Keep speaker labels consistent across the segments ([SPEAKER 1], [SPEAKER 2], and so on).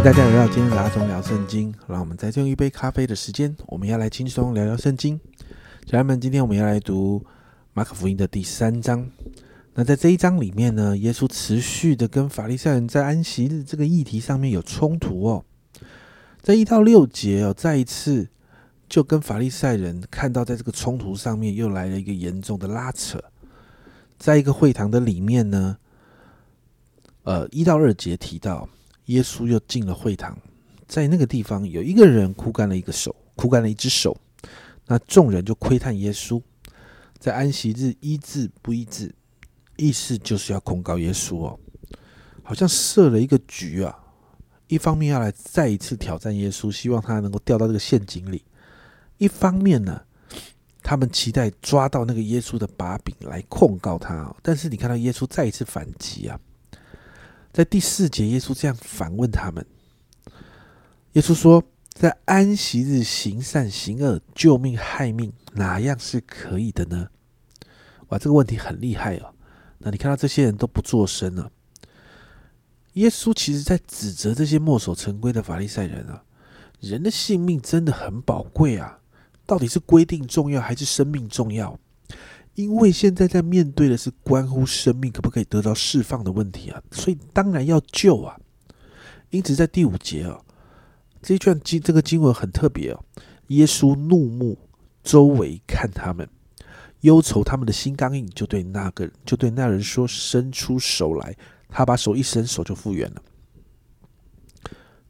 [SPEAKER 1] 迎大家来到今天的阿忠聊圣经。让我们在这用一杯咖啡的时间，我们要来轻松聊聊圣经。家人们，今天我们要来读马可福音的第三章。那在这一章里面呢，耶稣持续的跟法利赛人在安息日这个议题上面有冲突哦。在一到六节哦，再一次就跟法利赛人看到在这个冲突上面又来了一个严重的拉扯。在一个会堂的里面呢，呃，一到二节提到。耶稣又进了会堂，在那个地方有一个人枯干了一个手，枯干了一只手。那众人就窥探耶稣，在安息日医治不医治，意思就是要控告耶稣哦，好像设了一个局啊。一方面要来再一次挑战耶稣，希望他能够掉到这个陷阱里；一方面呢，他们期待抓到那个耶稣的把柄来控告他。但是你看到耶稣再一次反击啊。在第四节，耶稣这样反问他们：“耶稣说，在安息日行善行恶、救命害命，哪样是可以的呢？”哇，这个问题很厉害哦。那你看到这些人都不作声了。耶稣其实在指责这些墨守成规的法利赛人啊，人的性命真的很宝贵啊，到底是规定重要还是生命重要？因为现在在面对的是关乎生命可不可以得到释放的问题啊，所以当然要救啊。因此在第五节啊，这一段经这个经文很特别哦。耶稣怒目周围看他们，忧愁他们的心刚硬，就对那个就对那人说：“伸出手来。”他把手一伸，手就复原了。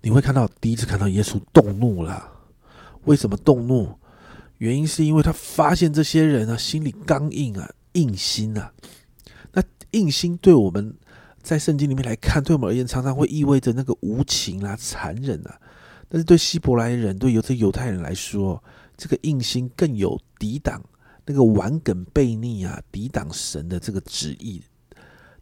[SPEAKER 1] 你会看到第一次看到耶稣动怒了，为什么动怒？原因是因为他发现这些人啊，心里刚硬啊，硬心啊。那硬心对我们在圣经里面来看，对我们而言，常常会意味着那个无情啊、残忍啊。但是对希伯来人、对犹这犹太人来说，这个硬心更有抵挡那个顽梗悖逆啊、抵挡神的这个旨意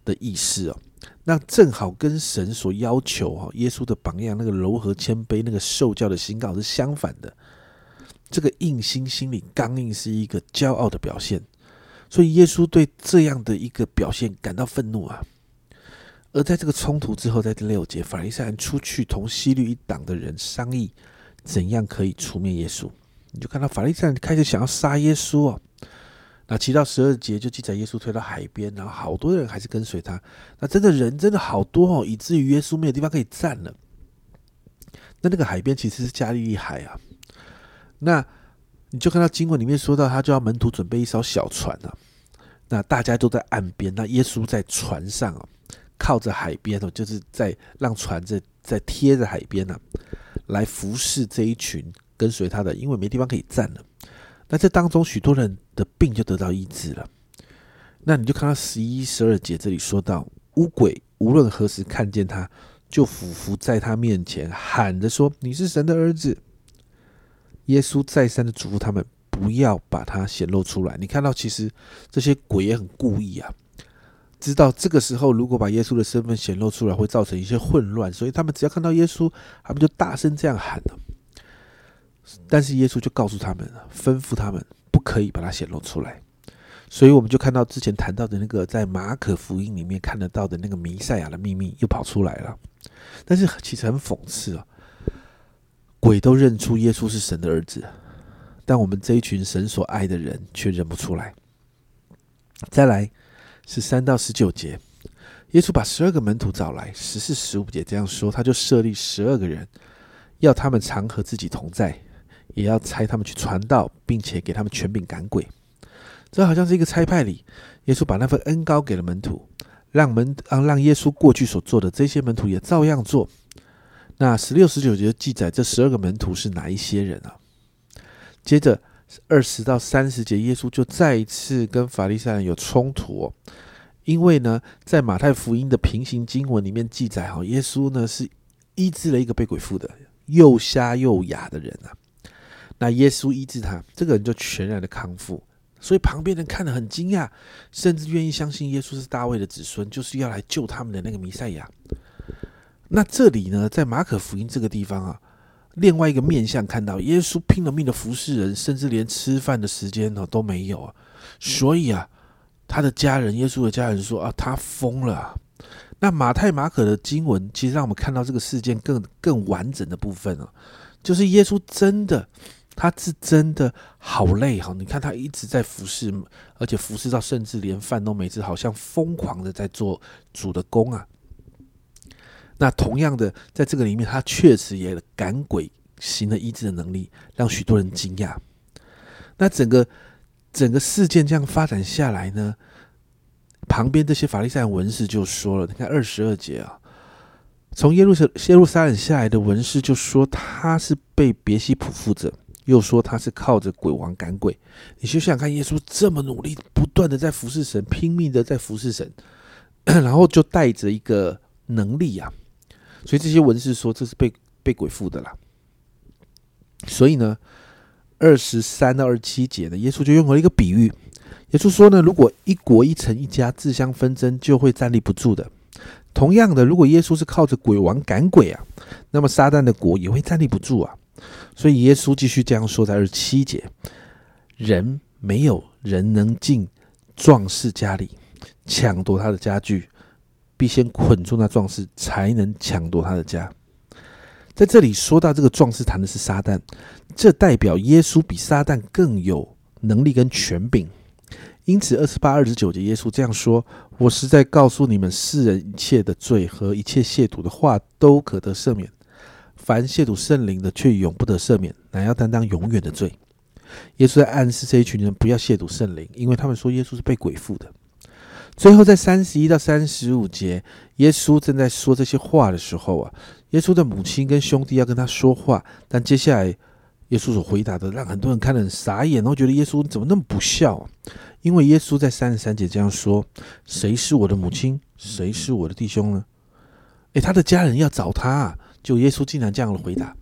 [SPEAKER 1] 的意思哦。那正好跟神所要求哈，耶稣的榜样那个柔和谦卑、那个受教的心刚好是相反的。这个硬心心里刚硬是一个骄傲的表现，所以耶稣对这样的一个表现感到愤怒啊。而在这个冲突之后，在第六节，法利赛人出去同西律一党的人商议，怎样可以除灭耶稣。你就看到法利赛人开始想要杀耶稣啊。那七到十二节就记载耶稣推到海边，然后好多人还是跟随他。那真的人真的好多哦，以至于耶稣没有地方可以站了。那那个海边其实是加利利海啊。那你就看到经文里面说到，他就要门徒准备一艘小船啊。那大家都在岸边，那耶稣在船上啊，靠着海边哦，就是在让船在在贴着海边呢，来服侍这一群跟随他的，因为没地方可以站了。那这当中许多人的病就得到医治了。那你就看到十一、十二节这里说到，乌鬼无论何时看见他，就俯伏在他面前，喊着说：“你是神的儿子。”耶稣再三的嘱咐他们不要把它显露出来。你看到，其实这些鬼也很故意啊，知道这个时候如果把耶稣的身份显露出来，会造成一些混乱，所以他们只要看到耶稣，他们就大声这样喊了。但是耶稣就告诉他们，吩咐他们不可以把它显露出来。所以我们就看到之前谈到的那个在马可福音里面看得到的那个弥赛亚的秘密又跑出来了。但是其实很讽刺啊。鬼都认出耶稣是神的儿子，但我们这一群神所爱的人却认不出来。再来是三到十九节，耶稣把十二个门徒找来，十四、十五节这样说，他就设立十二个人，要他们常和自己同在，也要差他们去传道，并且给他们权柄赶鬼。这好像是一个差派里，耶稣把那份恩高给了门徒，让门让让耶稣过去所做的，这些门徒也照样做。那十六、十九节记载这十二个门徒是哪一些人啊？接着二十到三十节，耶稣就再一次跟法利赛人有冲突。因为呢，在马太福音的平行经文里面记载，哈，耶稣呢是医治了一个被鬼附的又瞎又哑的人啊。那耶稣医治他，这个人就全然的康复，所以旁边人看得很惊讶，甚至愿意相信耶稣是大卫的子孙，就是要来救他们的那个弥赛亚。那这里呢，在马可福音这个地方啊，另外一个面向看到耶稣拼了命的服侍人，甚至连吃饭的时间呢都没有啊。所以啊，他的家人，耶稣的家人说啊，他疯了。那马太、马可的经文，其实让我们看到这个事件更更完整的部分啊，就是耶稣真的，他是真的好累哈！你看他一直在服侍，而且服侍到甚至连饭都没吃，好像疯狂的在做主的工啊。那同样的，在这个里面，他确实也赶鬼行了医治的能力，让许多人惊讶。那整个整个事件这样发展下来呢？旁边这些法利赛文士就说了：“你看二十二节啊，从耶路撒耶路撒冷下来的文士就说他是被别西卜附着，又说他是靠着鬼王赶鬼。你就想想看，耶稣这么努力，不断的在服侍神，拼命的在服侍神，然后就带着一个能力啊，所以这些文士说这是被被鬼附的啦。所以呢，二十三到二十七节呢，耶稣就用了一个比喻。”耶稣说呢，如果一国一城一家自相纷争，就会站立不住的。同样的，如果耶稣是靠着鬼王赶鬼啊，那么撒旦的国也会站立不住啊。所以耶稣继续这样说，在二十七节：人没有人能进壮士家里抢夺他的家具，必先捆住那壮士，才能抢夺他的家。在这里说到这个壮士谈的是撒旦，这代表耶稣比撒旦更有能力跟权柄。因此，二十八、二十九节，耶稣这样说：“我实在告诉你们，世人一切的罪和一切亵渎的话，都可得赦免；凡亵渎圣灵的，却永不得赦免，乃要担当永远的罪。”耶稣在暗示这一群人不要亵渎圣灵，因为他们说耶稣是被鬼附的。最后，在三十一到三十五节，耶稣正在说这些话的时候啊，耶稣的母亲跟兄弟要跟他说话，但接下来耶稣所回答的，让很多人看得很傻眼，然后觉得耶稣怎么那么不孝？啊因为耶稣在三十三节这样说：“谁是我的母亲？谁是我的弟兄呢？”诶，他的家人要找他，啊就耶稣竟然这样的回答，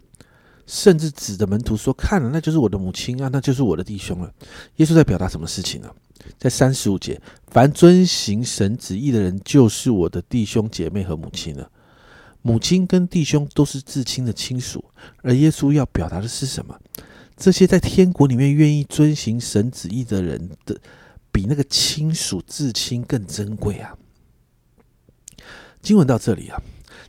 [SPEAKER 1] 甚至指着门徒说：“看了，那就是我的母亲啊，那就是我的弟兄了。”耶稣在表达什么事情呢？在三十五节，凡遵行神旨意的人，就是我的弟兄姐妹和母亲了。母亲跟弟兄都是至亲的亲属，而耶稣要表达的是什么？这些在天国里面愿意遵行神旨意的人的。比那个亲属至亲更珍贵啊！经文到这里啊，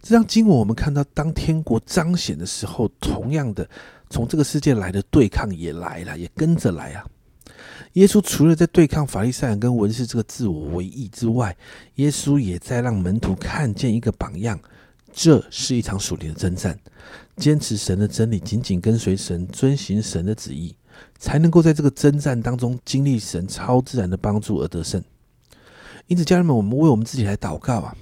[SPEAKER 1] 这张经文我们看到，当天国彰显的时候，同样的从这个世界来的对抗也来了，也跟着来啊！耶稣除了在对抗法利赛人跟文士这个自我为义之外，耶稣也在让门徒看见一个榜样，这是一场属灵的征战，坚持神的真理，紧紧跟随神，遵行神的旨意。才能够在这个征战当中经历神超自然的帮助而得胜。因此，家人们，我们为我们自己来祷告啊！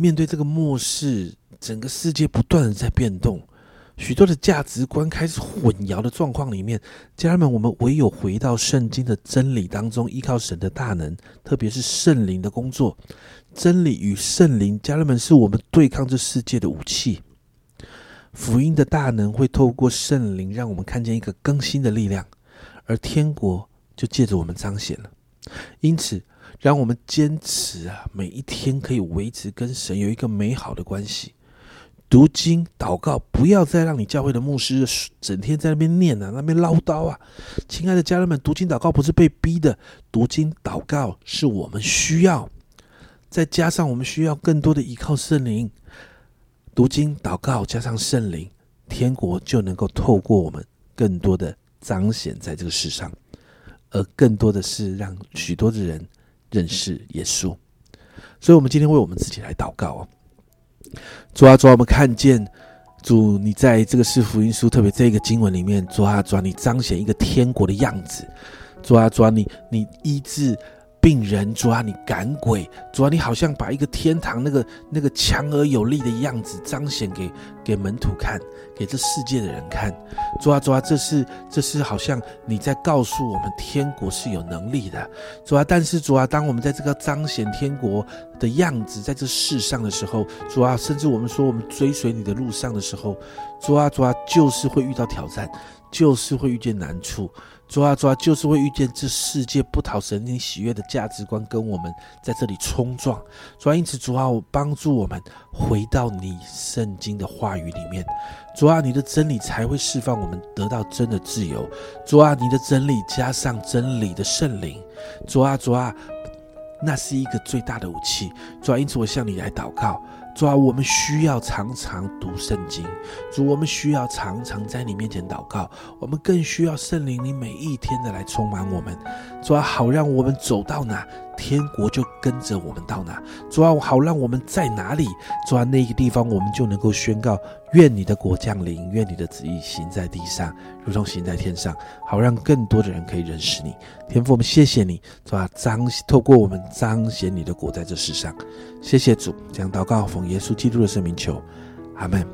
[SPEAKER 1] 面对这个末世，整个世界不断的在变动，许多的价值观开始混淆的状况里面，家人们，我们唯有回到圣经的真理当中，依靠神的大能，特别是圣灵的工作。真理与圣灵，家人们，是我们对抗这世界的武器。福音的大能会透过圣灵，让我们看见一个更新的力量，而天国就借着我们彰显了。因此，让我们坚持啊，每一天可以维持跟神有一个美好的关系。读经、祷告，不要再让你教会的牧师整天在那边念啊，那边唠叨啊。亲爱的家人们，读经祷告不是被逼的，读经祷告是我们需要。再加上我们需要更多的依靠圣灵。读经、祷告，加上圣灵，天国就能够透过我们更多的彰显在这个世上，而更多的是让许多的人认识耶稣。所以，我们今天为我们自己来祷告哦。主啊，主啊，我们看见主，你在这个四福音书，特别这个经文里面，主啊，主，你彰显一个天国的样子。主啊，主，你你医治。病人，主啊，你赶鬼，主啊，你好像把一个天堂那个那个强而有力的样子彰显给给门徒看，给这世界的人看。主啊，主啊，这是这是好像你在告诉我们，天国是有能力的。主啊，但是主啊，当我们在这个彰显天国的样子在这世上的时候，主啊，甚至我们说我们追随你的路上的时候，主啊，主啊，就是会遇到挑战，就是会遇见难处。主啊，主啊，就是会遇见这世界不讨神你喜悦的价值观，跟我们在这里冲撞。主啊，因此主啊，我帮助我们回到你圣经的话语里面。主啊，你的真理才会释放我们得到真的自由。主啊，你的真理加上真理的圣灵。主啊，主啊，那是一个最大的武器。主啊，因此我向你来祷告。主啊，我们需要常常读圣经。主，我们需要常常在你面前祷告。我们更需要圣灵，你每一天的来充满我们。主啊，好让我们走到哪，天国就跟着我们到哪。主啊，好让我们在哪里，主啊，那个地方我们就能够宣告：愿你的国降临，愿你的旨意行在地上，如同行在天上。好让更多的人可以认识你。天父，我们谢谢你，主啊，彰透过我们彰显你的国在这世上。谢谢主，这样祷告奉。耶稣基督的圣名求，阿门。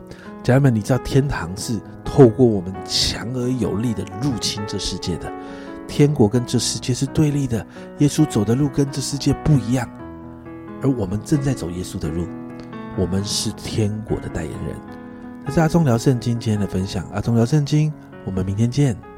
[SPEAKER 1] 家人们，你知道天堂是透过我们强而有力的入侵这世界的，天国跟这世界是对立的。耶稣走的路跟这世界不一样，而我们正在走耶稣的路，我们是天国的代言人。这是阿忠聊圣经今天的分享，阿忠聊圣经，我们明天见。